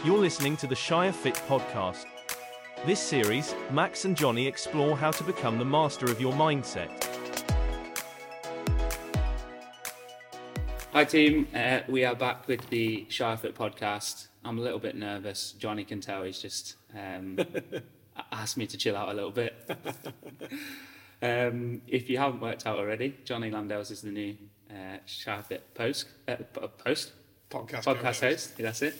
You're listening to the ShireFit podcast. This series, Max and Jonny explore how to become the master of your mindset. Hi, team. Uh, we are back with the ShireFit podcast. I'm a little bit nervous. Jonny can tell he's just um, asked me to chill out a little bit. um, if you haven't worked out already, Jonny Landels is the new uh, Fit post, uh, post Podcast podcast host. That's it.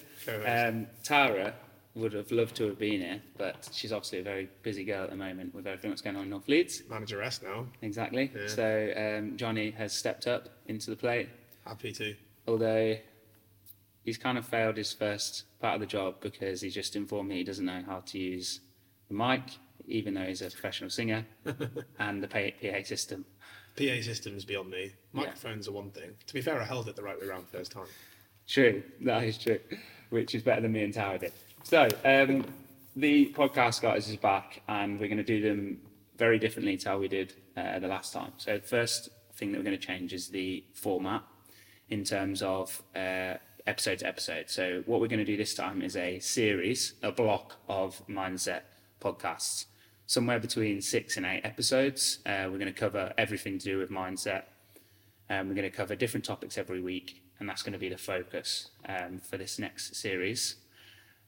Um, Tara would have loved to have been here, but she's obviously a very busy girl at the moment with everything that's going on in North Leeds. Manageress now. Exactly. Yeah. So um, Jonny has stepped up into the plate. Happy to. although he's kind of failed his first part of the job because he just informed me he doesn't know how to use the mic, even though he's a professional singer, and the PA, system. PA system. PA systems beyond me. Microphones are one thing. To be fair, I held it the right way around first time. True, that is true, which is better than me and Tara did. So, um, the podcast guys is back, and we're going to do them very differently to how we did uh, the last time. So, the first thing that we're going to change is the format in terms of uh, episode to episode. So, what we're going to do this time is a series, a block of mindset podcasts, somewhere between six and eight episodes. Uh, we're going to cover everything to do with mindset. Um, we're going to cover different topics every week, and that's going to be the focus um, for this next series.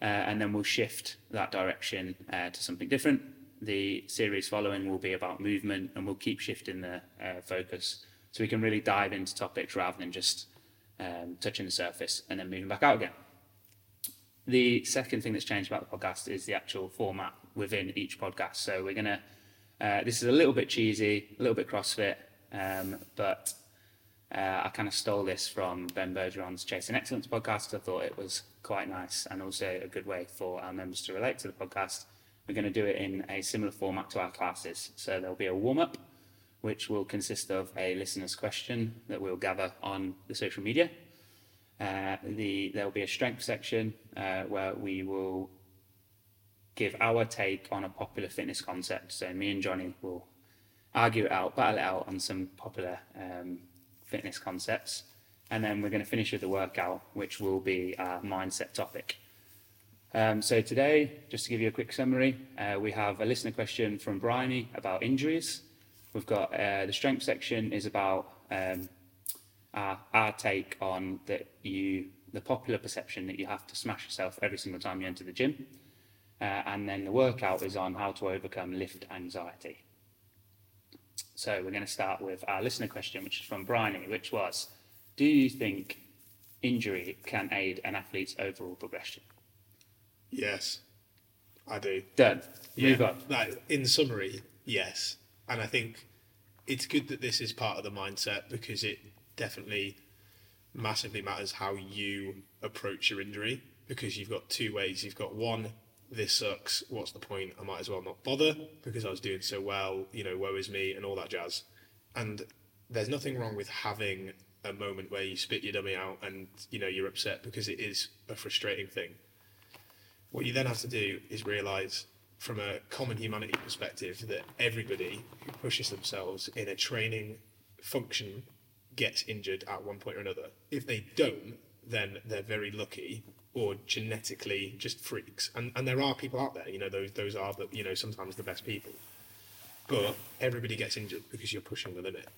Uh, and then we'll shift that direction uh, to something different. The series following will be about movement, and we'll keep shifting the uh, focus so we can really dive into topics rather than just um, touching the surface and then moving back out again. The second thing that's changed about the podcast is the actual format within each podcast. So we're gonna. Uh, this is a little bit cheesy, a little bit CrossFit, um, but uh, I kind of stole this from Ben Bergeron's Chasing Excellence podcast. I thought it was quite nice and also a good way for our members to relate to the podcast. We're going to do it in a similar format to our classes. So there'll be a warm up, which will consist of a listener's question that we'll gather on the social media. Uh, the there'll be a strength section uh, where we will give our take on a popular fitness concept. So me and Jonny will argue it out, battle it out on some popular um, fitness concepts, and then we're going to finish with the workout, which will be our mindset topic. Um, so today, just to give you a quick summary, uh, we have a listener question from Bryony about injuries. We've got uh, the strength section is about um, our, our take on that you the popular perception that you have to smash yourself every single time you enter the gym, uh, and then the workout is on how to overcome lift anxiety. So we're going to start with our listener question, which is from Bryony, which was, do you think injury can aid an athlete's overall progression? Yes, I do. Done. Move on. Like, in summary, yes. And I think it's good that this is part of the mindset because it definitely massively matters how you approach your injury because you've got two ways. You've got one, this sucks, what's the point? I might as well not bother because I was doing so well, you know, woe is me and all that jazz. And there's nothing wrong with having a moment where you spit your dummy out and, you know, you're upset because it is a frustrating thing. What you then have to do is realise from a common humanity perspective that everybody who pushes themselves in a training function gets injured at one point or another. If they don't, then they're very lucky or genetically just freaks. And and there are people out there, you know, those those are the you know, sometimes the best people. But everybody gets injured because you're pushing the limit.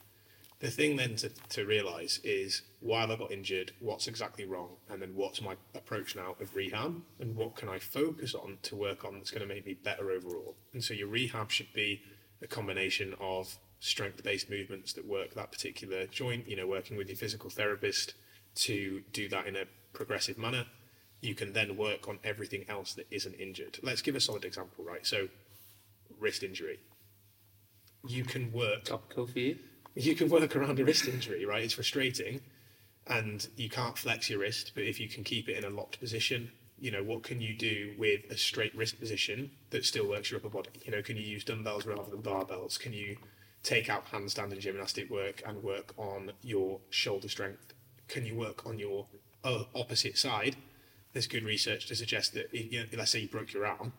The thing then to, to realise is why have I got injured, what's exactly wrong, and then what's my approach now of rehab, and what can I focus on to work on that's going to make me better overall. And so your rehab should be a combination of strength based movements that work that particular joint, you know, working with your physical therapist to do that in a progressive manner. You can then work on everything else that isn't injured. Let's give a solid example, right? So, wrist injury. You can work Topical for you? you can work around a wrist injury, right? It's frustrating, and you can't flex your wrist, but if you can keep it in a locked position, you know what can you do with a straight wrist position that still works your upper body? You know, can you use dumbbells rather than barbells? Can you take out handstand and gymnastic work and work on your shoulder strength? Can you work on your uh, opposite side? There's good research to suggest that, if, you let's say you broke your arm,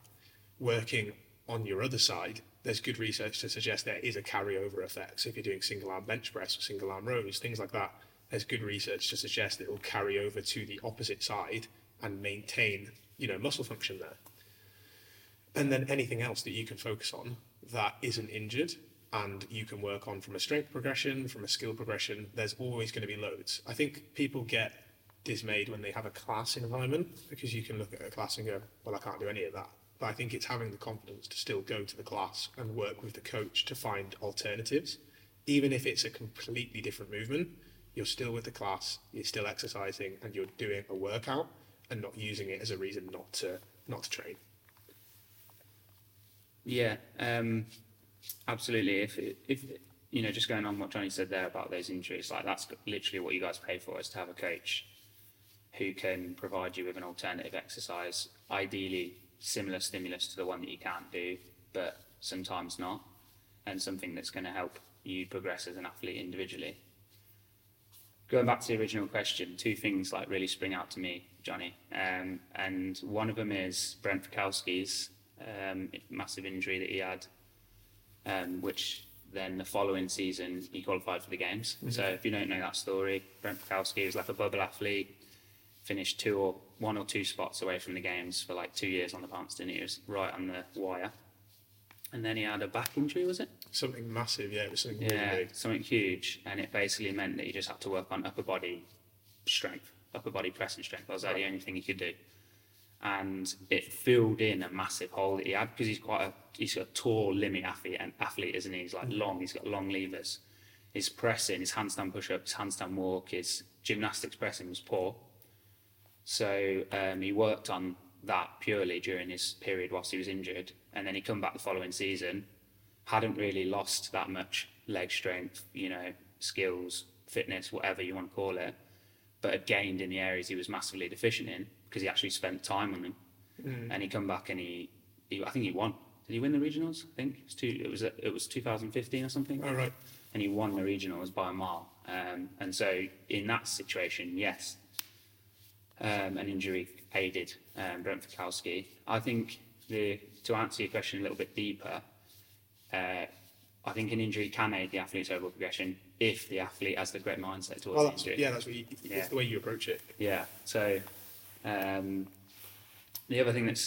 working on your other side, there's good research to suggest there is a carryover effect. So if you're doing single arm bench press or single arm rows, things like that, there's good research to suggest it will carry over to the opposite side and maintain you know, muscle function there. And then anything else that you can focus on that isn't injured and you can work on from a strength progression, from a skill progression, there's always going to be loads. I think people get dismayed when they have a class environment because you can look at a class and go, well, I can't do any of that. But I think it's having the confidence to still go to the class and work with the coach to find alternatives. Even if it's a completely different movement, you're still with the class, you're still exercising, and you're doing a workout and not using it as a reason not to not to train. Yeah, um, absolutely. If if you know, just going on what Jonny said there about those injuries, like that's literally what you guys pay for is to have a coach who can provide you with an alternative exercise, ideally similar stimulus to the one that you can't do, but sometimes not, and something that's going to help you progress as an athlete individually. Going back to the original question, two things like really spring out to me, Jonny, um, and one of them is Brent Fikowski's um, massive injury that he had, um, which then the following season he qualified for the games. So if you don't know that story, Brent Fikowski was like a bubble athlete, finished two or one or two spots away from the games for like two years on the Palmerston. He was right on the wire. And then he had a back injury, was it? Something massive, yeah, it was something Yeah, really big. something huge. And it basically meant that he just had to work on upper body strength, upper body pressing strength. That was like the only thing he could do. And it filled in a massive hole that he had because he's quite a he's got a tall, limmy athlete and athlete, isn't he? He's like mm. long, he's got long levers. His pressing, his handstand push up, his handstand walk, his gymnastics pressing was poor. So um, he worked on that purely during his period whilst he was injured, and then he come back the following season, hadn't really lost that much leg strength, you know, skills, fitness, whatever you want to call it, but had gained in the areas he was massively deficient in because he actually spent time on them. And he come back and he, he, I think he won. Did he win the regionals? I think it was two. It was it was 2015 or something All right. and he won the regionals by a mile. Um, and so in that situation, yes, um, an injury aided um, Brent Fikowski. I think the to answer your question a little bit deeper, uh, I think an injury can aid the athlete's overall progression if the athlete has the great mindset towards Well, injury. yeah, that's what you, Yeah. the way you approach it. Yeah. So um, the other thing that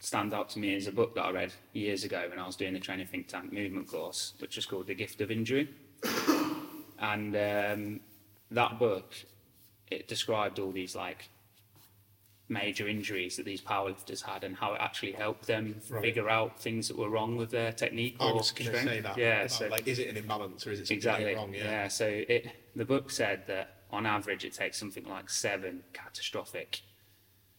stands out to me is a book that I read years ago when I was doing the training think tank movement course, which is called The Gift of Injury. and um, that book, it described all these like major injuries that these powerlifters had and how it actually helped them Right. figure out things that were wrong with their technique I or was going to strength. say that. Yeah. about, So like, is it an imbalance or is it something Exactly. wrong? Yeah. Yeah. So it the book said that on average it takes something like seven catastrophic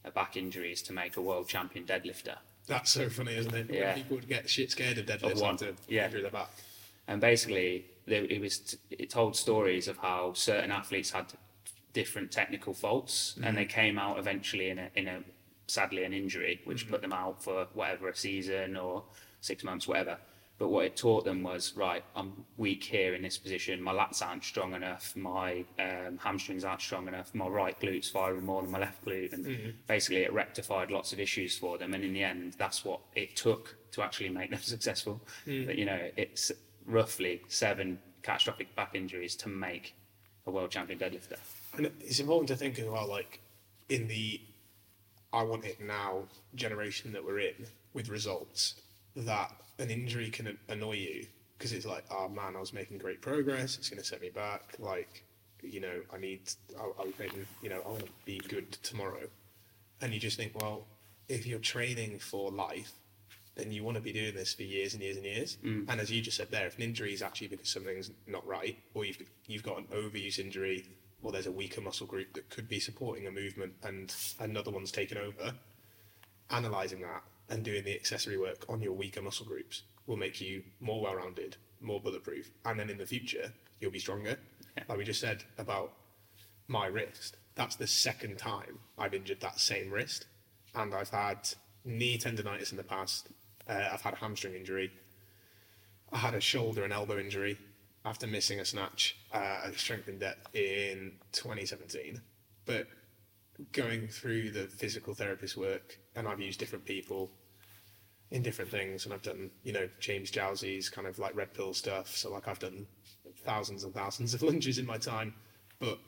uh, back injuries to make a world champion deadlifter. That's so funny, isn't it? Yeah. people would get shit scared of deadlifts one. after Yeah. injury their back. And basically, it was it told stories of how certain athletes had different technical faults, and mm-hmm. they came out eventually in a in a sadly an injury, which mm-hmm. put them out for whatever a season or six months, whatever. But what it taught them was right. I'm weak here in this position. My lats aren't strong enough. My um, hamstrings aren't strong enough. My right glute's firing more than my left glute, and mm-hmm. basically it rectified lots of issues for them. And in the end, that's what it took to actually make them successful. Mm. But you know, it's roughly seven catastrophic back injuries to make a world champion deadlifter. And it's important to think as well, like in the I want it now generation that we're in with results, that an injury can annoy you because it's like, oh man, I was making great progress. It's going to set me back. Like, you know, I need, I, I was making, you know, I want to be good tomorrow. And you just think, well, if you're training for life, then you want to be doing this for years and years and years. Mm. And as you just said there, if an injury is actually because something's not right, or you've you've got an overuse injury, or there's a weaker muscle group that could be supporting a movement, and another one's taken over, analysing that and doing the accessory work on your weaker muscle groups will make you more well-rounded, more bulletproof, and then in the future you'll be stronger. Yeah. Like we just said about my wrist, that's the second time I've injured that same wrist, and I've had knee tendonitis in the past. Uh, I've had a hamstring injury. I had a shoulder and elbow injury after missing a snatch uh, at Strength in Depth in 2017. But going through the physical therapist work, and I've used different people in different things, and I've done, you know, James Jowsey's kind of like red pill stuff. So like I've done thousands and thousands of lunges in my time, but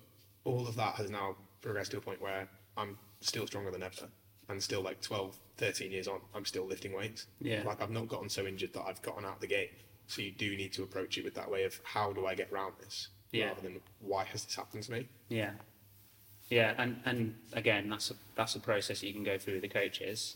all of that has now progressed to a point where I'm still stronger than ever. and still like 12, 13 years on, I'm still lifting weights. Yeah. Like I've not gotten so injured that I've gotten out of the game. So you do need to approach it with that way of how do I get around this, Yeah. rather than why has this happened to me. Yeah, yeah, and and again, that's a that's a process you can go through with the coaches.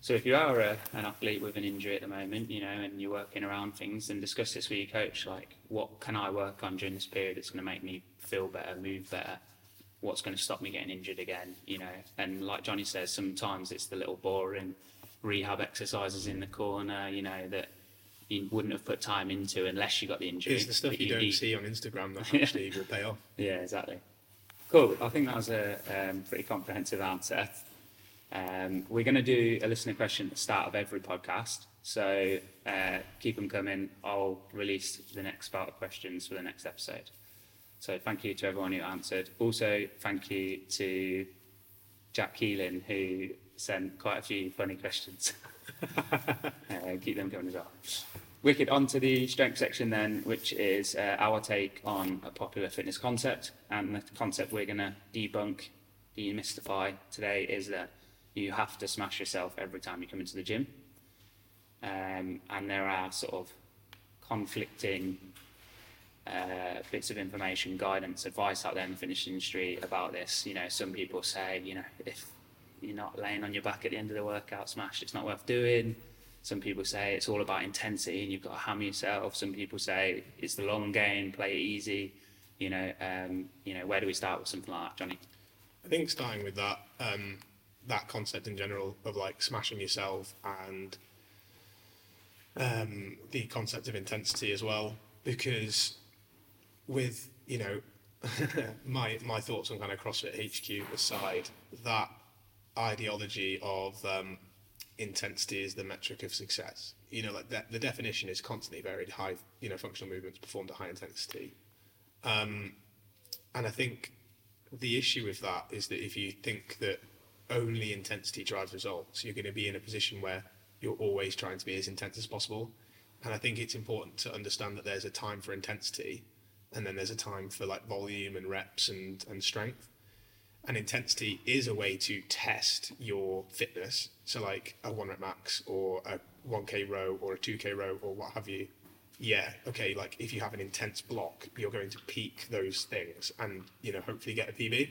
So if you are a, an athlete with an injury at the moment, you know, and you're working around things, then discuss this with your coach. Like, what can I work on during this period that's going to make me feel better, move better? What's going to stop me getting injured again? You know, and like Jonny says, sometimes it's the little boring rehab exercises in the corner, you know, that you wouldn't have put time into unless you got the injury. It's the stuff that you, don't need. see on Instagram that actually will pay off. Yeah, exactly. Cool. I think that was a um, pretty comprehensive answer. Um, we're going to do a listener question at the start of every podcast. So uh, keep them coming. I'll release the next part of questions for the next episode. So thank you to everyone who answered. Also, thank you to Jack Keelan, who sent quite a few funny questions. uh, keep them coming as well. Wicked. On to the strength section then, which is uh, our take on a popular fitness concept. And the concept we're going to debunk, demystify today is that you have to smash yourself every time you come into the gym. Um, and there are sort of conflicting uh, bits of information, guidance, advice out there in the fitness industry about this. You know, some people say, you know, if you're not laying on your back at the end of the workout, smash, it's not worth doing. Some people say it's all about intensity and you've got to hammer yourself. Some people say it's the long game, play it easy. You know, um, you know, where do we start with something like that, Jonny? I think starting with that, um, that concept in general of like smashing yourself and um, the concept of intensity as well, because with you know my my thoughts on kind of CrossFit HQ aside, that ideology of um, intensity is the metric of success. You know, like that the definition is constantly varied. High, you know, functional movements performed at high intensity, um, and I think the issue with that is that if you think that only intensity drives results, you're going to be in a position where you're always trying to be as intense as possible. And I think it's important to understand that there's a time for intensity and then there's a time for like volume and reps and, and strength. And intensity is a way to test your fitness. So like a one rep max or a 1k row or a 2k row or what have you. Yeah, okay, like if you have an intense block, you're going to peak those things and, you know, hopefully get a PB.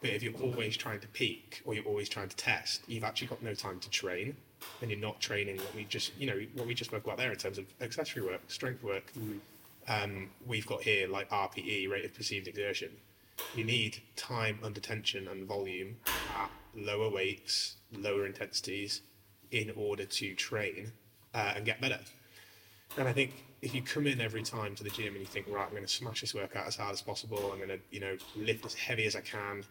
But if you're always trying to peak or you're always trying to test, you've actually got no time to train and you're not training what we just, you know, what we just spoke about there in terms of accessory work, strength work. Um, we've got here like RPE, rate of perceived exertion. You need time under tension and volume at lower weights, lower intensities in order to train uh, and get better. And I think if you come in every time to the gym and you think, right, I'm going to smash this workout as hard as possible, I'm going to, you know, lift as heavy as I can.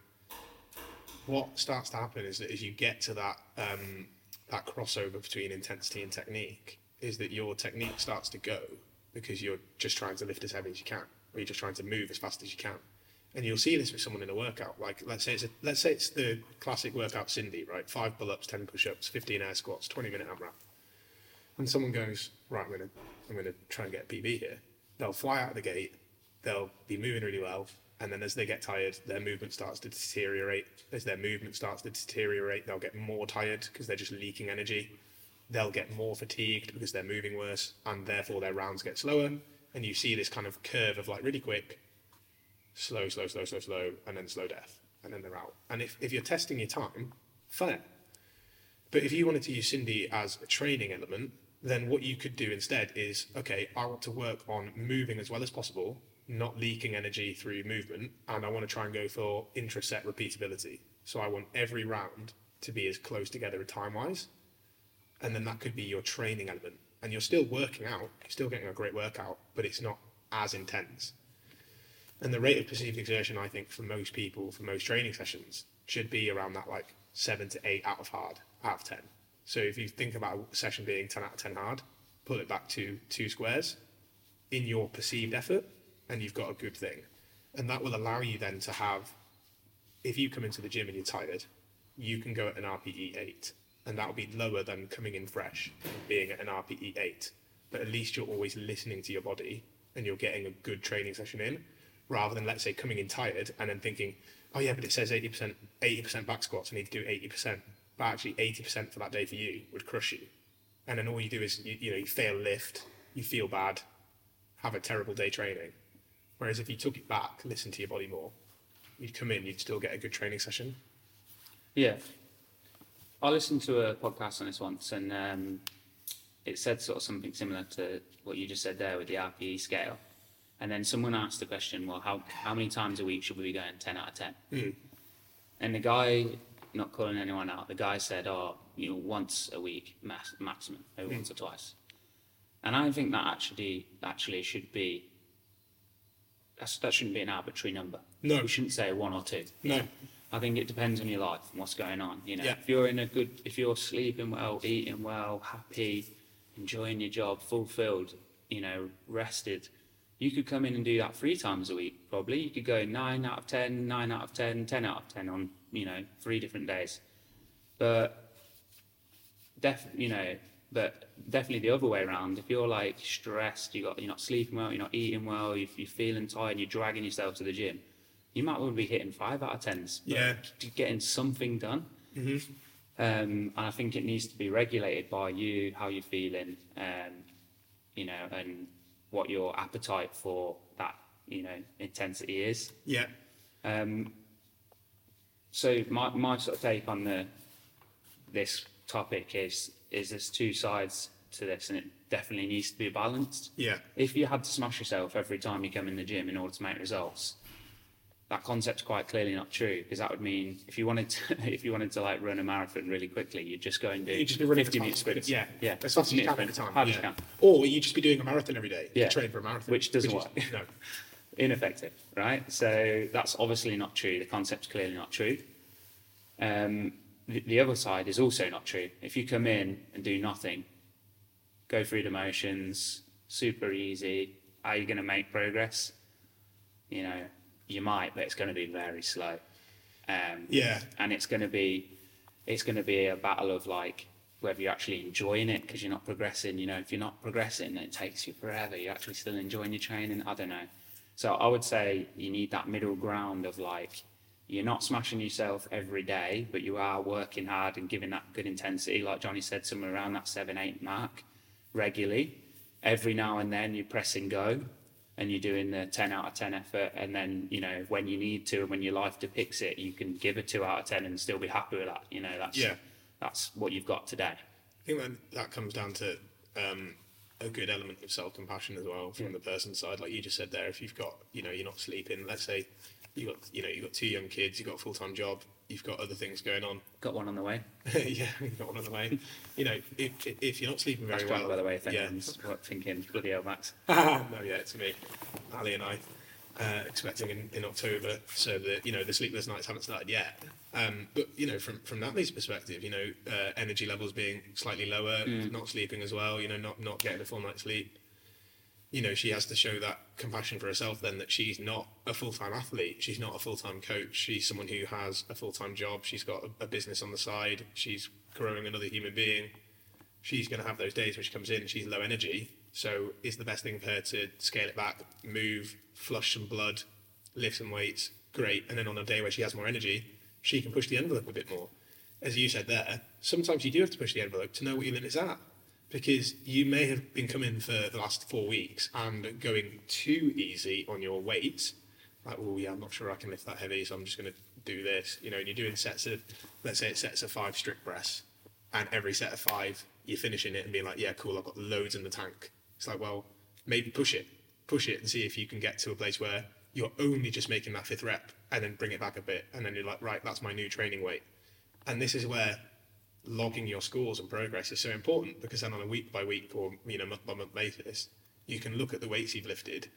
What starts to happen is that as you get to that um, that crossover between intensity and technique, is that your technique starts to go because you're just trying to lift as heavy as you can, or you're just trying to move as fast as you can. And you'll see this with someone in a workout. Like let's say it's a, let's say it's the classic workout Cindy, right? Five pull-ups, ten push-ups, fifteen air squats, twenty minute AMRAP. And someone goes, right, I'm gonna I'm gonna try and get PB here. They'll fly out of the gate. They'll be moving really well, and then as they get tired, their movement starts to deteriorate. As their movement starts to deteriorate, they'll get more tired because they're just leaking energy. They'll get more fatigued because they're moving worse, and therefore their rounds get slower. And you see this kind of curve of like really quick, slow, slow, slow, slow, slow, and then slow death, and then they're out. And if, if you're testing your time, fair. But if you wanted to use Cindy as a training element, then what you could do instead is okay, I want to work on moving as well as possible, not leaking energy through movement, and I want to try and go for intra-set repeatability. So I want every round to be as close together time wise, and then that could be your training element. And you're still working out, you're still getting a great workout, but it's not as intense. And the rate of perceived exertion, I think, for most people, for most training sessions, should be around that like seven to eight out of hard, out of 10. So if you think about a session being 10 out of 10 hard, pull it back to two squares in your perceived effort, and you've got a good thing. And that will allow you then to have, if you come into the gym and you're tired, you can go at an RPE 8, and that will be lower than coming in fresh being at an RPE 8. But at least you're always listening to your body and you're getting a good training session in, rather than, let's say, coming in tired and then thinking, oh yeah, but it says 80%, 80% back squats, I need to do 80%. But actually 80% for that day for you would crush you. And then all you do is, you, you know, you fail lift, you feel bad, have a terrible day training. Whereas if you took it back, listen to your body more, you'd come in, you'd still get a good training session. Yeah. I listened to a podcast on this once and um, it said sort of something similar to what you just said there with the RPE scale. And then someone asked the question, well, how, how many times a week should we be going 10 out of 10? Mm. And the guy, not calling anyone out, the guy said, oh, you know, once a week max, maximum, maybe once or twice. And I think that actually actually should be, that's, that shouldn't be an arbitrary number. No. We shouldn't say one or two. No. I think it depends on your life and what's going on. You know, Yeah. if you're in a good, if you're sleeping well, eating well, happy, enjoying your job, fulfilled, you know, rested, you could come in and do that three times a week. Probably you could go nine out of 10, 9 out of 10, 10 out of ten on you know three different days. But def, you know, but definitely the other way around. If you're like stressed, you got you're not sleeping well, you're not eating well, if you're feeling tired, you're dragging yourself to the gym. You might well be hitting five out of tens. but Yeah. getting something done. Um, and I think it needs to be regulated by you, how you're feeling, um, you know, and what your appetite for that, you know, intensity is. Yeah. Um, so my, my sort of take on the this topic is is there's two sides to this, and it definitely needs to be balanced. Yeah. If you had to smash yourself every time you come in the gym in order to make results, that concept's quite clearly not true because that would mean if you wanted to, if you wanted to like run a marathon really quickly, you'd just go and do You'd just be running 50 for minute sprints. Yeah. yeah, As fast as you can at the time. hard yeah. you can. Or you'd just be doing a marathon every day. Yeah. Train for a marathon. Which doesn't is- work. no. ineffective, right? So that's obviously not true. The concept's clearly not true. Um, the, the other side is also not true. If you come in and do nothing, go through the motions, super easy, are you going to make progress? You know, you might, but it's going to be very slow. Um, Yeah. and it's going to be it's going to be a battle of like whether you're actually enjoying it because you're not progressing you know? If you're not progressing it takes you forever. You're actually still enjoying your training? I don't know. So i would say you need that middle ground of like you're not smashing yourself every day but you are working hard and giving that good intensity. Like jonny said somewhere around that 7 8 mark regularly. Every now and then you're pressing go and you're doing the 10 out of 10 effort and then you know when you need to and when your life depicts it you can give a 2 out of 10 and still be happy with that you know that's Yeah. that's what you've got today I think that, that comes down to um, a good element of self compassion as well from the person's side. Like you just said there, if you've got, you know, you're not sleeping, let's say you've got, you know, you've got two young kids, you've got a full time job, you've got other things going on. got one on the way yeah, you've got one on the way. You know, if, if you're not sleeping very that's well, by the way if yeah. thinking bloody hell max no, yeah, it's me, Ali and I, uh, expecting in, in October. So that you know the sleepless nights haven't started yet. Um, but you know from from Natalie's perspective, you know uh, energy levels being slightly lower, not sleeping as well. You know not not getting a full night's sleep. You know she has to show that compassion for herself. Then that she's not a full time athlete. She's not a full time coach. She's someone who has a full time job. She's got a, a business on the side. She's growing another human being she's going to have those days when she comes in and she's low energy. So it's the best thing for her to scale it back, move, flush some blood, lift some weights, great. And then on a day where she has more energy, she can push the envelope a bit more. As you said there, sometimes you do have to push the envelope to know what your limits are. Because you may have been coming for the last four weeks and going too easy on your weight. Like, oh yeah, I'm not sure I can lift that heavy, so I'm just going to do this. You know, and you're doing sets of, let's say it's sets of five strict press and every set of five you're finishing it and being like, yeah, cool, I've got loads in the tank. It's like, well, maybe push it, push it, and see if you can get to a place where you're only just making that fifth rep, and then bring it back a bit, and then you're like, right, that's my new training weight. And this is where logging your scores and progress is so important because then on a week by week or you know month by month basis, you can look at the weights you've lifted.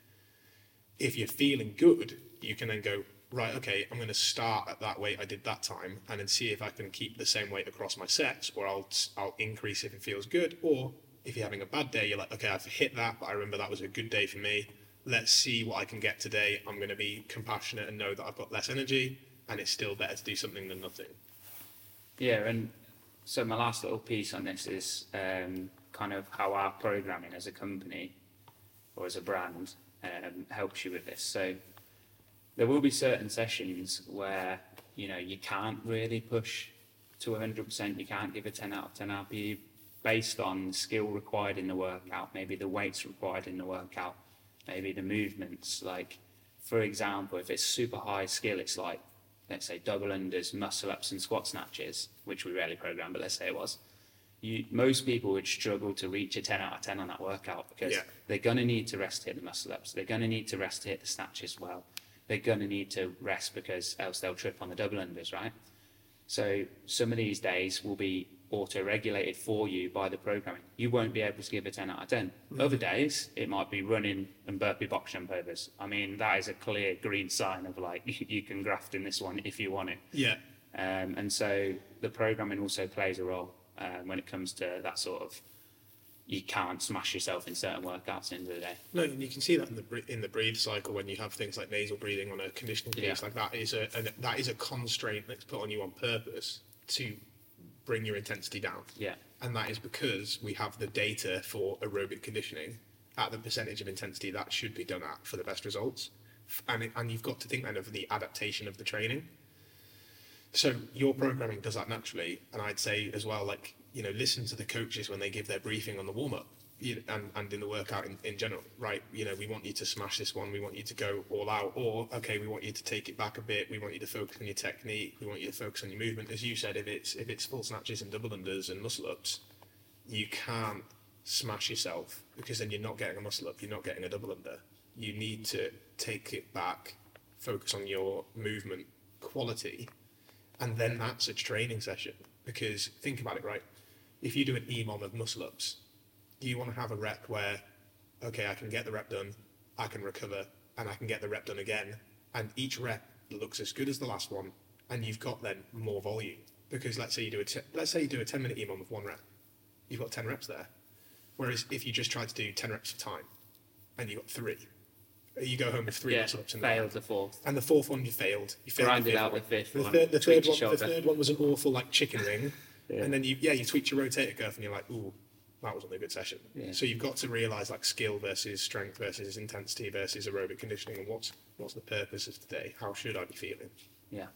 If you're feeling good, you can then go, right, okay, I'm going to start at that weight I did that time and then see if I can keep the same weight across my sets or I'll, I'll increase if it feels good. Or if you're having a bad day, you're like, okay, I've hit that, but I remember that was a good day for me. Let's see what I can get today. I'm going to be compassionate and know that I've got less energy and it's still better to do something than nothing. Yeah, and so my last little piece on this is um, kind of how our programming as a company or as a brand um, helps you with this. So there will be certain sessions where you know you can't really push to 100%. You can't give a 10 out of 10 RPE based on the skill required in the workout, maybe the weights required in the workout, maybe the movements. Like, for example, if it's super high skill, it's like let's say double unders, muscle ups, and squat snatches, which we rarely program, but let's say it was. You, most people would struggle to reach a 10 out of 10 on that workout because Yeah. they're going to need to rest to hit the muscle ups. They're going to need to rest to hit the snatches well. They're going to need to rest because else they'll trip on the double unders, right? So some of these days will be auto-regulated for you by the programming. You won't be able to give a 10 out of 10. Other days, it might be running and burpee box jump overs. I mean, that is a clear green sign of like, you can graft in this one if you want it. Yeah. Um, and so the programming also plays a role um, when it comes to that sort of, you can't smash yourself in certain workouts at the end of the day. No, and you can see that in the in the breathe cycle when you have things like nasal breathing on a conditioning piece. Yeah. Like that is a an, that is a constraint that's put on you on purpose to bring your intensity down. Yeah. And that is because we have the data for aerobic conditioning at the percentage of intensity that should be done at for the best results. And it, and you've got to think then of the adaptation of the training. So your programming does that naturally, and I'd say as well, like you know, listen to the coaches when they give their briefing on the warm up, and and in the workout in, in general, right? You know, we want you to smash this one, we want you to go all out, or okay, we want you to take it back a bit, we want you to focus on your technique, we want you to focus on your movement. As you said, if it's if it's full snatches and double unders and muscle ups, you can't smash yourself because then you're not getting a muscle up, you're not getting a double under. You need to take it back, focus on your movement quality, and then that's a training session. Because think about it, right? If you do an EMOM of muscle ups, you want to have a rep where, okay, I can get the rep done, I can recover, and I can get the rep done again, and each rep looks as good as the last one, and you've got then more volume. Because let's say you do a let's say you do a ten minute EMOM of one rep, you've got ten reps there. Whereas if you just try to do ten reps of time, and you got three, you go home with three yeah, muscle ups and failed the fourth. and the fourth one you failed. You failed Grinded the out one. the fifth The one, third, the third one, the third one was an awful like chicken wing, Yeah. and then you yeah you tweaked your rotator cuff and you're like ooh that wasn't a good session. Yeah. So you've got to realise like skill versus strength versus intensity versus aerobic conditioning and what's what's the purpose of today? How should I be feeling? Yeah.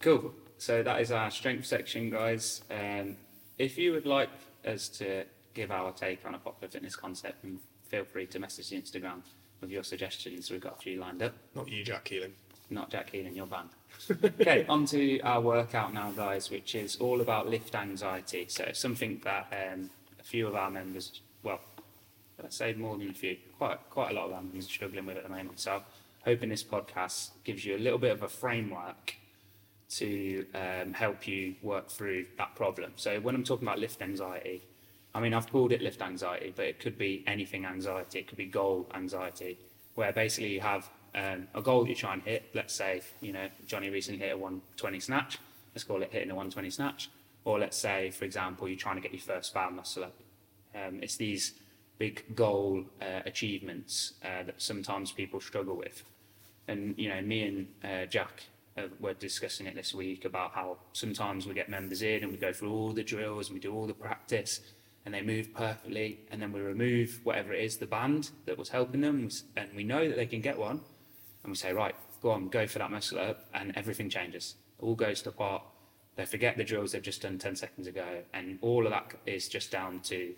Cool. So that is our strength section, guys. Um, if you would like us to give our take on a popular fitness concept, then feel free to message the Instagram with your suggestions. We've got a few lined up. Not you, Jack Keeling. Not Jack Keelan, your band. okay, on to our workout now, guys, which is all about lift anxiety. So something that um, a few of our members, well, let's say more than a few, quite quite a lot of our members are struggling with it at the moment. So hoping this podcast gives you a little bit of a framework to um, help you work through that problem. So when I'm talking about lift anxiety, I mean I've called it lift anxiety, but it could be anything anxiety. It could be goal anxiety, where basically you have um, a goal you try and hit. Let's say you know Jonny recently hit a 120 snatch. Let's call it hitting a 120 snatch. Or let's say, for example, you're trying to get your first bar muscle up. Um, it's these big goal uh, achievements uh, that sometimes people struggle with. And you know, me and uh, Jack uh, were discussing it this week about how sometimes we get members in and we go through all the drills and we do all the practice and they move perfectly, and then we remove whatever it is, the band that was helping them, and we know that they can get one, and we say, right, go on, go for that muscle up, and everything changes. It All goes to pot. They forget the drills they've just done 10 seconds ago, and all of that is just down to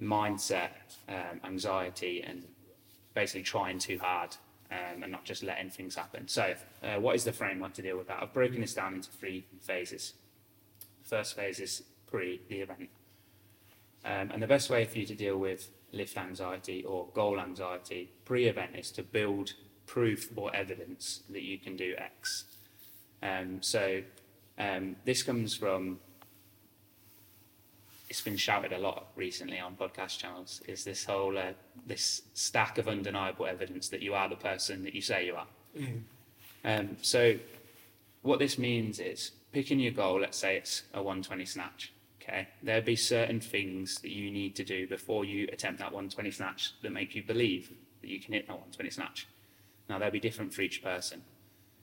mindset, um, anxiety, and basically trying too hard um, and not just letting things happen. So, uh, what is the framework to deal with that? I've broken this down into three phases. First phase is pre the event. Um, and the best way for you to deal with lift anxiety or goal anxiety pre event is to build proof or evidence that you can do X. Um, so, um, this comes from it's been shouted a lot recently on podcast channels is this whole uh, this stack of undeniable evidence that you are the person that you say you are. Um, so what this means is picking your goal. Let's say it's a 120 snatch. Okay, there'll be certain things that you need to do before you attempt that 120 snatch that make you believe that you can hit that 120 snatch. Now they'll be different for each person.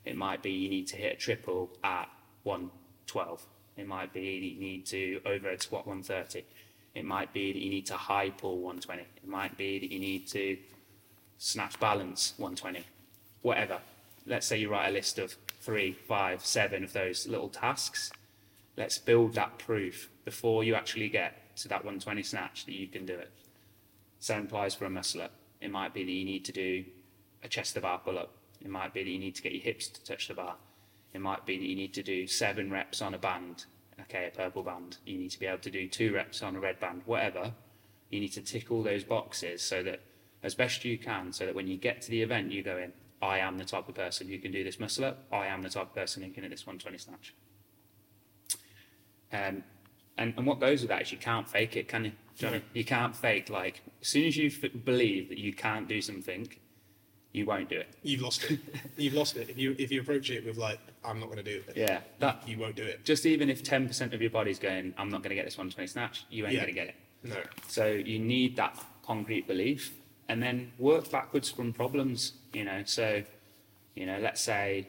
It might be you need to hit a triple at 112. It might be that you need to overhead squat 130. It might be that you need to high pull 120. It might be that you need to snatch balance 120. whatever. Let's say you write a list of three, five, seven of those little tasks. Let's build that proof before you actually get to that 120 snatch that you can do it. Same applies for a muscle up. It might be that you need to do a chest to bar pull up. It might be that you need to get your hips to touch the bar. It might be that you need to do seven reps on a band, okay, a purple band. You need to be able to do two reps on a red band, whatever. You need to tick all those boxes so that, as best you can, so that when you get to the event, you go in, I am the type of person who can do this muscle up. I am the type of person who can do this 120 snatch. Um, and, and what goes with that is you can't fake it, can you? Jonny? You can't fake, like, as soon as you f- believe that you can't do something, you won't do it. You've lost it. You've lost it. If you if you approach it with like, I'm not going to do it. Yeah, that You won't do it. just even if 10% of your body's going, I'm not going to get this 120 snatch, you ain't Yeah. going to get it. No. So you need that concrete belief and then work backwards from problems, you know. So, you know, let's say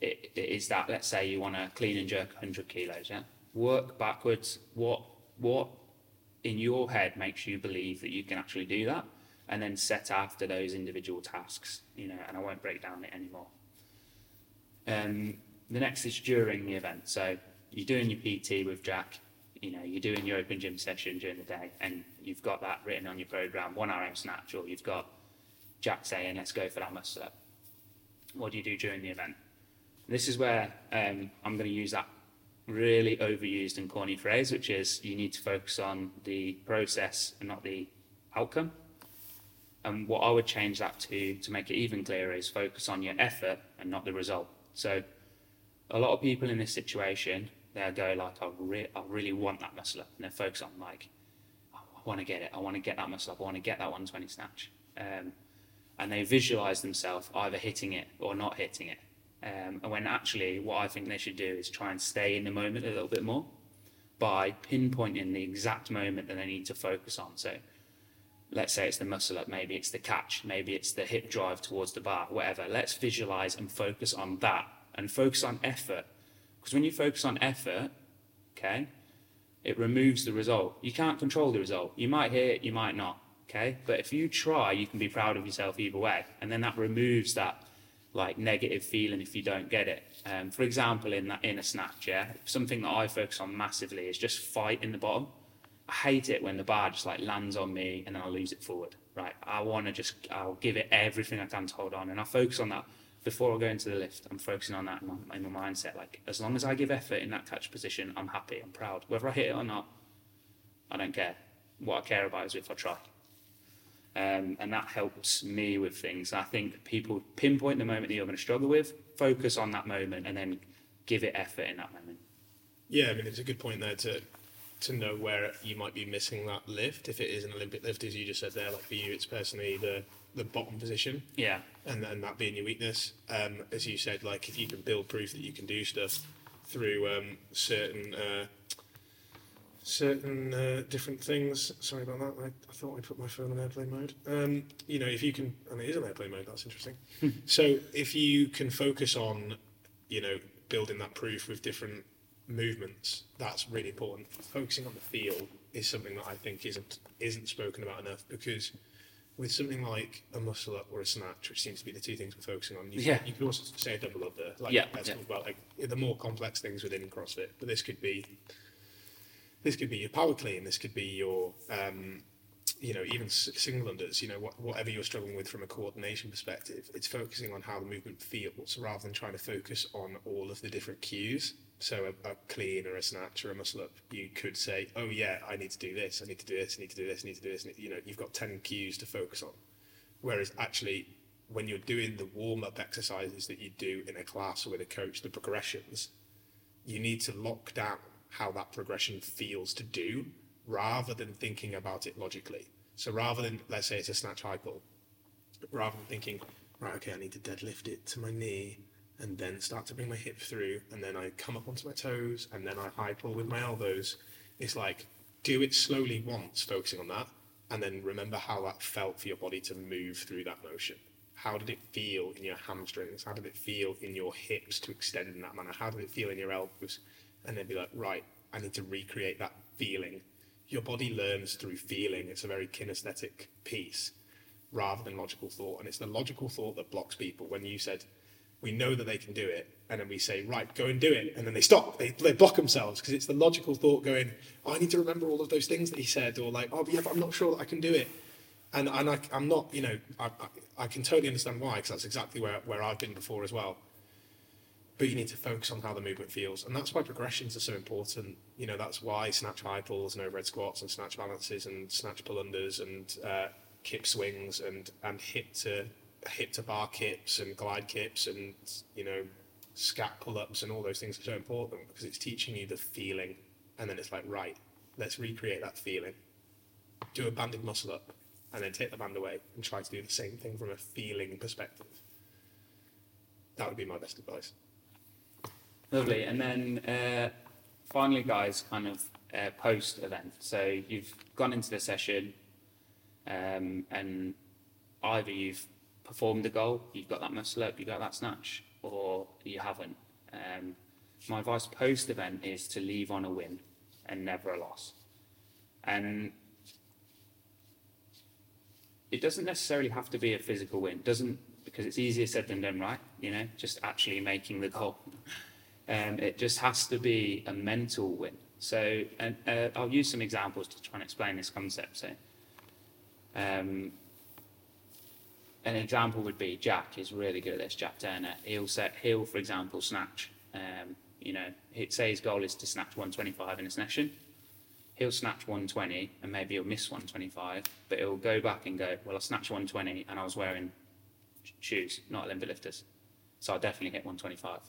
it, it is that, let's say you want to clean and jerk 100 kilos, yeah? Work backwards. What, what in your head makes you believe that you can actually do that? And then set after those individual tasks, you know, and I won't break down it anymore. Um, the next is during the event. So you're doing your PT with Jack, you know, you're doing your open gym session during the day, and you've got that written on your program, one RM snatch, or you've got Jack saying, "Let's go for that muscle up." What do you do during the event? This is where um, I'm going to use that really overused and corny phrase, which is you need to focus on the process and not the outcome. And what I would change that to to make it even clearer is focus on your effort and not the result. So a lot of people in this situation, they'll go like, I, re- I really want that muscle up. And they focus on like, I want to get it. I want to get that muscle up. I want to get that 120 snatch. Um, and they visualize themselves either hitting it or not hitting it. Um, and when actually what I think they should do is try and stay in the moment a little bit more by pinpointing the exact moment that they need to focus on. So let's say it's the muscle up, maybe it's the catch, maybe it's the hip drive towards the bar, whatever. Let's visualize and focus on that and focus on effort. Because when you focus on effort, okay, it removes the result. You can't control the result. You might hit it, you might not, okay? But if you try, you can be proud of yourself either way. And then that removes that like negative feeling if you don't get it. Um, for example, in that in a snatch, yeah, something that I focus on massively is just fight in the bottom. I hate it when the bar just like lands on me and then I lose it forward. Right, I want to just I'll give it everything I can to hold on, and I focus on that before I go into the lift. I'm focusing on that in my, in my mindset. Like as long as I give effort in that catch position, I'm happy, I'm proud. Whether I hit it or not, I don't care. What I care about is if I try. Um, and that helps me with things. I think people pinpoint the moment that you're going to struggle with, focus on that moment, and then give it effort in that moment. Yeah, I mean it's a good point there to to know where you might be missing that lift. If it is an Olympic lift, as you just said there, like for you, it's personally the the bottom position, Yeah, and and that being your weakness. Um, as you said, like if you can build proof that you can do stuff through um, certain uh, certain uh, different things. Sorry about that. I, I thought I put my phone on airplane mode. Um, you know, if you can, and it is on airplane mode. That's interesting. so if you can focus on, you know, building that proof with different movements, that's really important. Focusing on the feel is something that I think isn't isn't spoken about enough because with something like a muscle up or a snatch, which seems to be the two things we're focusing on, you, Yeah. you could also say a double up there. Like, Yeah, let's yeah. talk about like the more complex things within CrossFit. But this could be this could be your power clean. This could be your um, you know even single unders. You know what, whatever you're struggling with from a coordination perspective, it's focusing on how the movement feels rather than trying to focus on all of the different cues. So a, a clean or a snatch or a muscle up, you could say, oh yeah, I need to do this. I need to do this. I need to do this. I need to do this. You know, you've got ten cues to focus on. Whereas actually, when you're doing the warm up exercises that you do in a class or with a coach, the progressions, you need to lock down how that progression feels to do rather than thinking about it logically. So rather than, let's say it's a snatch high pull, rather than thinking, right, okay, I need to deadlift it to my knee and then start to bring my hip through and then I come up onto my toes and then I high pull with my elbows. It's like, do it slowly once, focusing on that, and then remember how that felt for your body to move through that motion. How did it feel in your hamstrings? How did it feel in your hips to extend in that manner? How did it feel in your elbows? And then be like, right, I need to recreate that feeling. Your body learns through feeling. It's a very kinesthetic piece. rather than logical thought. And it's the logical thought that blocks people. When you said, we know that they can do it, and then we say, right, go and do it, and then they stop, they, they block themselves because it's the logical thought going, oh, I need to remember all of those things that he said, or like, oh, but yeah, but I'm not sure that I can do it. And, and I, I'm not, you know, I, I, I can totally understand why, because that's exactly where, where I've been before as well. But you need to focus on how the movement feels. And that's why progressions are so important. You know, that's why snatch high pulls and overhead squats and snatch balances and snatch pull unders and uh, kip swings and, and hip to hip to bar kips and glide kips and, you know, scap pull ups and all those things are so important because it's teaching you the feeling. And then it's like, right, let's recreate that feeling. Do a banded muscle up and then take the band away and try to do the same thing from a feeling perspective. That would be my best advice. Lovely. And then uh, finally, guys, kind of uh, post event. So you've gone into the session, um, and either you've performed the goal, you've got that muscle up, you've got that snatch, or you haven't. Um, my advice post event is to leave on a win and never a loss. And it doesn't necessarily have to be a physical win. Doesn't because it's easier said than done, right? You know, just actually making the goal. Um, it just has to be a mental win. So, and uh, I'll use some examples to try and explain this concept. So, um, an example would be Jack is really good at this. Jack Turner. He'll set. He'll, for example, snatch. Um, you know, say his goal is to snatch 125 in a session. He'll snatch 120 and maybe he'll miss 125, but he'll go back and go, well, I snatched 120 and I was wearing shoes, not Olympic lifters, so I'll definitely hit 125.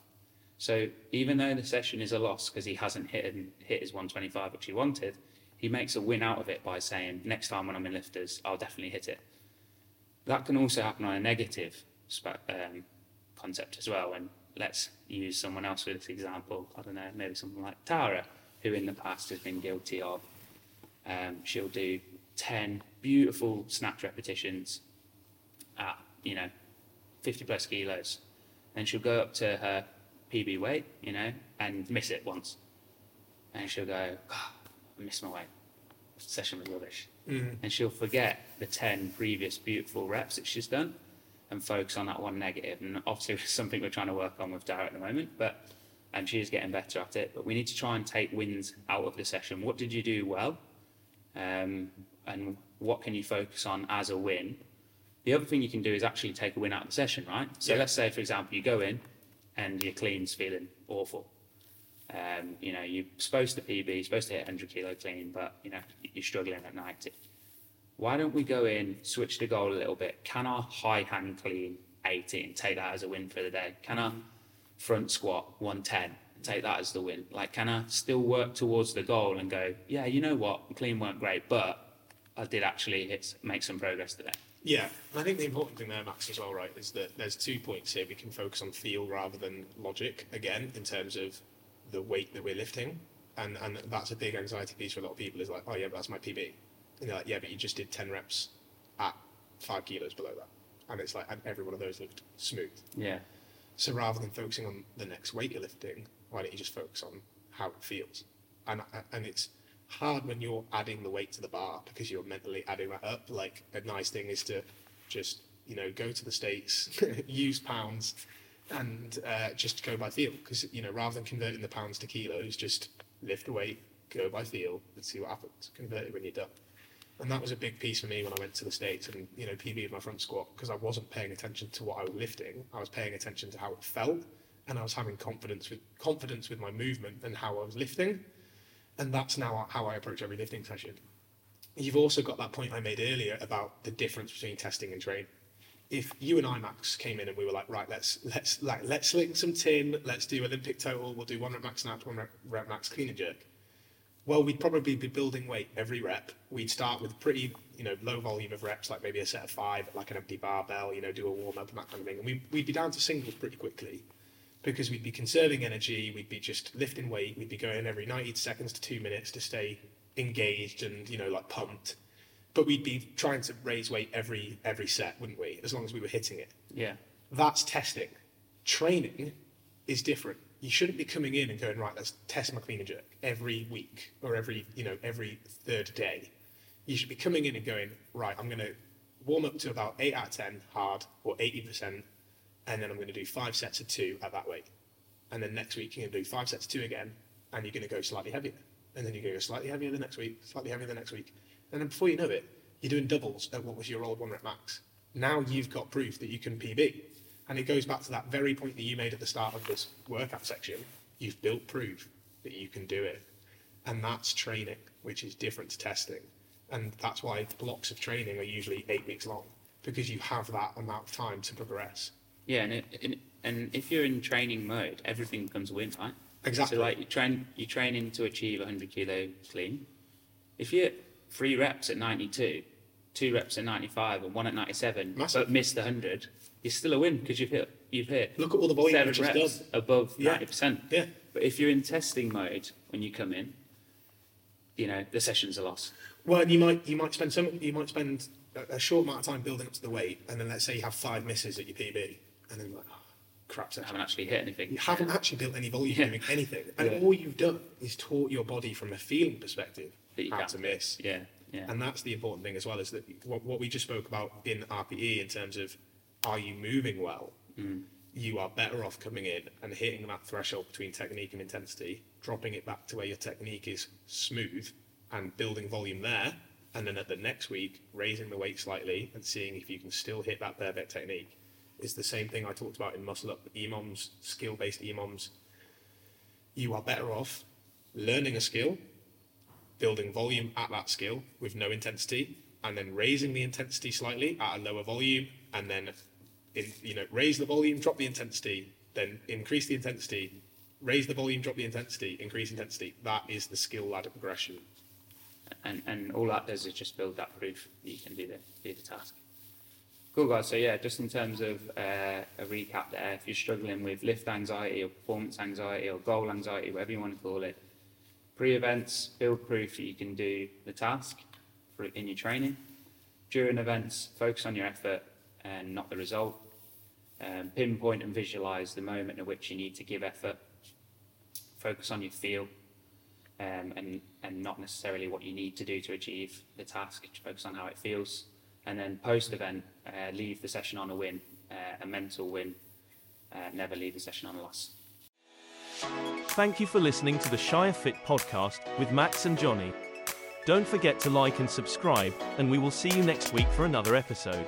So even though the session is a loss because he hasn't hit hit his 125 which he wanted, he makes a win out of it by saying, next time when I'm in lifters, I'll definitely hit it. That can also happen on a negative um, concept as well. And let's use someone else for this example. I don't know, maybe someone like Tara, who in the past has been guilty of. Um, she'll do 10 beautiful snatch repetitions at, you know, 50 plus kilos. Then she'll go up to her PB weight, you know, and miss it once. And she'll go, "God, I missed my weight. Session was rubbish. And she'll forget the 10 previous beautiful reps that she's done and focus on that one negative. And obviously, it's something we're trying to work on with Dara at the moment, but and she is getting better at it. But we need to try and take wins out of the session. What did you do well? Um, and what can you focus on as a win? The other thing you can do is actually take a win out of the session, right? So Yeah. let's say, for example, you go in and your clean's feeling awful. Um, you know, you're supposed to PB, you're supposed to hit 100 kilo clean, but you know you're struggling at 90. Why don't we go in, switch the goal a little bit? Can our high hand clean 80 and take that as a win for the day? Can our front squat 110 and take that as the win? Like, can I still work towards the goal and go, yeah, you know what, clean weren't great, but I did actually hit, make some progress today. Yeah, and I think the important thing there, Max, as well, right, is that there's two points here. We can focus on feel rather than logic, again, in terms of the weight that we're lifting. And, and that's a big anxiety piece for a lot of people is like, oh, yeah, but that's my PB. And they're like, yeah, but you just did 10 reps at five kilos below that. And it's like, and every one of those looked smooth. Yeah. So rather than focusing on the next weight you're lifting, why don't you just focus on how it feels? And and it's hard when you're adding the weight to the bar because you're mentally adding that up. Like a nice thing is to just you know go to the states, use pounds, and uh, just go by feel. Because you know rather than converting the pounds to kilos, just lift the weight, go by feel, and see what happens. Convert it when you're done. And that was a big piece for me when I went to the States and, you know, PB'd my front squat because I wasn't paying attention to what I was lifting. I was paying attention to how it felt and I was having confidence with confidence with my movement and how I was lifting. And that's now how I approach every lifting session. You've also got that point I made earlier about the difference between testing and train. If you and I, Max, came in and we were like, right, let's let's like let's sling some tin, let's do Olympic total, we'll do one rep max snatch, one rep, rep max clean and jerk well, we'd probably be building weight every rep. We'd start with pretty, you know, low volume of reps, like maybe a set of five, like an empty barbell, you know, do a warm up and that kind of thing. And we, we'd be down to singles pretty quickly because we'd be conserving energy, we'd be just lifting weight, we'd be going every 90 seconds to two minutes to stay engaged and, you know, like pumped. But we'd be trying to raise weight every every set, wouldn't we? As long as we were hitting it. Yeah. That's testing. Training is different. You shouldn't be coming in and going, right, let's test my clean and jerk every week or every, you know, every third day. You should be coming in and going, right, I'm going to warm up to about 8 out of 10 hard or 80%, and then I'm going to do five sets of two at that weight. And then next week, you're going to do five sets of two again, and you're going to go slightly heavier. And then you're going to go slightly heavier the next week, slightly heavier the next week. And then before you know it, you're doing doubles at what was your old one rep max. Now you've got proof that you can PB. And it goes back to that very point that you made at the start of this workout section. You've built proof that you can do it. And that's training, which is different to testing. And that's why blocks of training are usually eight weeks long, because you have that amount of time to progress. Yeah, and, it, and, and if you're in training mode, everything becomes a win, right? Exactly. So like you train, you training to achieve 100 kilo clean. If you're three reps at 92, two reps at 95, and one at 97, Massive. but missed the 100, you're still a win because you've hit you've hit Look at all the volume seven is reps done. above Yeah. 90%. Yeah. But if you're in testing mode when you come in, you know the session's a loss. Well, you might you might spend some you might spend a, a short amount of time building up to the weight, and then let's say you have five misses at your PB, and then you're like, oh, crap I haven't actually hit anything. You haven't actually built any volume Yeah. doing anything, and Yeah. all you've done is taught your body from a feeling perspective That you how can't to miss. Yeah, yeah. And that's the important thing as well, is that what, what we just spoke about in RPE in terms of are you moving well? Mm. You are better off coming in and hitting that threshold between technique and intensity, dropping it back to where your technique is smooth and building volume there. And then at the next week, raising the weight slightly and seeing if you can still hit that perfect technique is the same thing I talked about in Muscle Up EMOMs, skill based EMOMs. You are better off learning a skill building volume at that skill with no intensity, and then raising the intensity slightly at a lower volume, and then in, you know raise the volume, drop the intensity, then increase the intensity, raise the volume, drop the intensity, increase intensity. That is the skill ladder progression. and and all that does is just build that proof that you can do the do the task. Cool guys. So yeah, just in terms of uh, a recap there, if you're struggling with lift anxiety or performance anxiety or goal anxiety, whatever you want to call it, pre-events build proof that you can do the task for in your training. During events, focus on your effort and not the result. Um, pinpoint and visualize the moment at which you need to give effort. Focus on your feel um, and and not necessarily what you need to do to achieve the task. Focus on how it feels, and then post event, uh, leave the session on a win, uh, a mental win. Uh, never leave the session on a loss. Thank you for listening to the ShireFit podcast with Max and Jonny. Don't forget to like and subscribe, and we will see you next week for another episode.